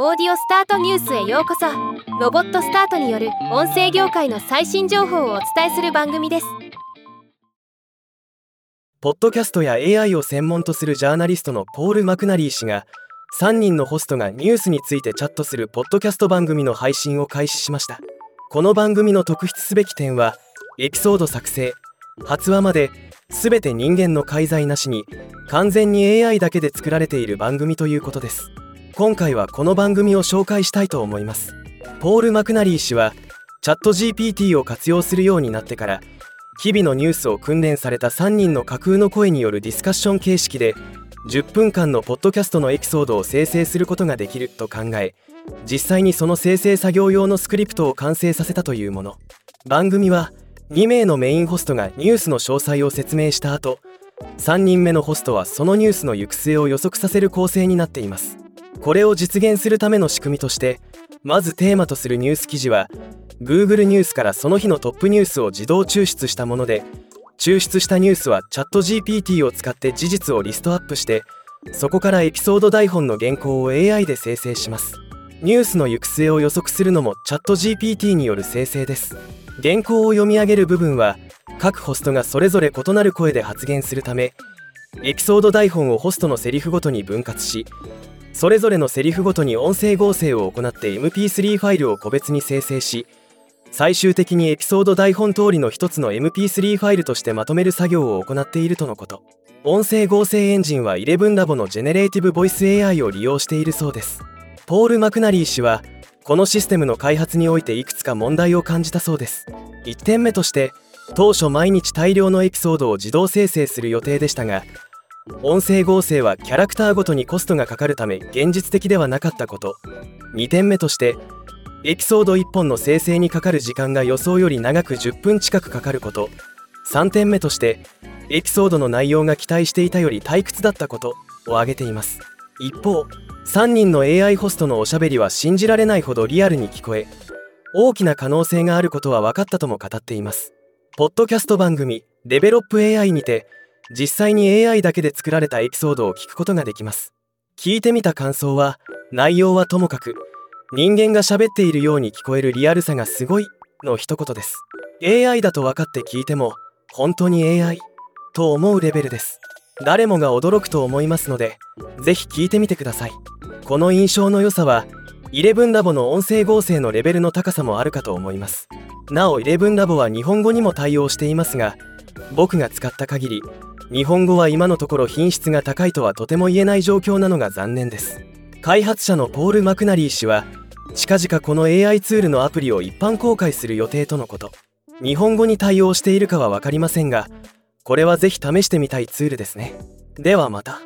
オーディオスタートニュースへようこそ。ロボットスタートによる音声業界の最新情報をお伝えする番組です。ポッドキャストや AI を専門とするジャーナリストのポール・マクナリー氏が3人のホストがニュースについてチャットするポッドキャスト番組の配信を開始しました。この番組の特筆すべき点はエピソード作成発話まで全て人間の介在なしに完全に AI だけで作られている番組ということです。今回はこの番組を紹介したいと思います。ポール・マクナリー氏はチャット GPT を活用するようになってから日々のニュースを訓練された3人の架空の声によるディスカッション形式で10分間のポッドキャストのエピソードを生成することができると考え実際にその生成作業用のスクリプトを完成させたというもの。番組は2名のメインホストがニュースの詳細を説明した後3人目のホストはそのニュースの行く末を予測させる構成になっています。これを実現するための仕組みとしてまずテーマとするニュース記事は Google ニュースからその日のトップニュースを自動抽出したもので抽出したニュースはチャット GPT を使って事実をリストアップしてそこからエピソード台本の原稿を AI で生成します。ニュースの行く末を予測するのもチャット GPT による生成です。原稿を読み上げる部分は各ホストがそれぞれ異なる声で発言するためエピソード台本をホストのセリフごとに分割しそれぞれのセリフごとに音声合成を行って MP3 ファイルを個別に生成し最終的にエピソード台本通りの一つの MP3 ファイルとしてまとめる作業を行っているとのこと。音声合成エンジンは11ラボのジェネレーティブボイス AI を利用しているそうです。ポール・マクナリー氏はこのシステムの開発においていくつか問題を感じたそうです。1点目として当初毎日大量のエピソードを自動生成する予定でしたが音声合成はキャラクターごとにコストがかかるため現実的ではなかったこと。2点目としてエピソード1本の生成にかかる時間が予想より長く10分近くかかること。3点目としてエピソードの内容が期待していたより退屈だったことを挙げています。一方3人の AI ホストのおしゃべりは信じられないほどリアルに聞こえ大きな可能性があることは分かったとも語っています。ポッドキャスト番組「デベロップ AI」にて実際に AI だけで作られたエピソードを聞くことができます。聞いてみた感想は内容はともかく人間が喋っているように聞こえるリアルさがすごいの一言です。AI だと分かって聞いても本当に AI と思うレベルです。誰もが驚くと思いますのでぜひ聞いてみてください。この印象の良さは11ラボの音声合成のレベルの高さもあるかと思います。なお11ラボは日本語にも対応していますが僕が使った限り日本語は今のところ品質が高いとはとても言えない状況なのが残念です。開発者のポール・マクナリー氏は近々この AI ツールのアプリを一般公開する予定とのこと。日本語に対応しているかは分かりませんがこれはぜひ試してみたいツールですね。ではまた。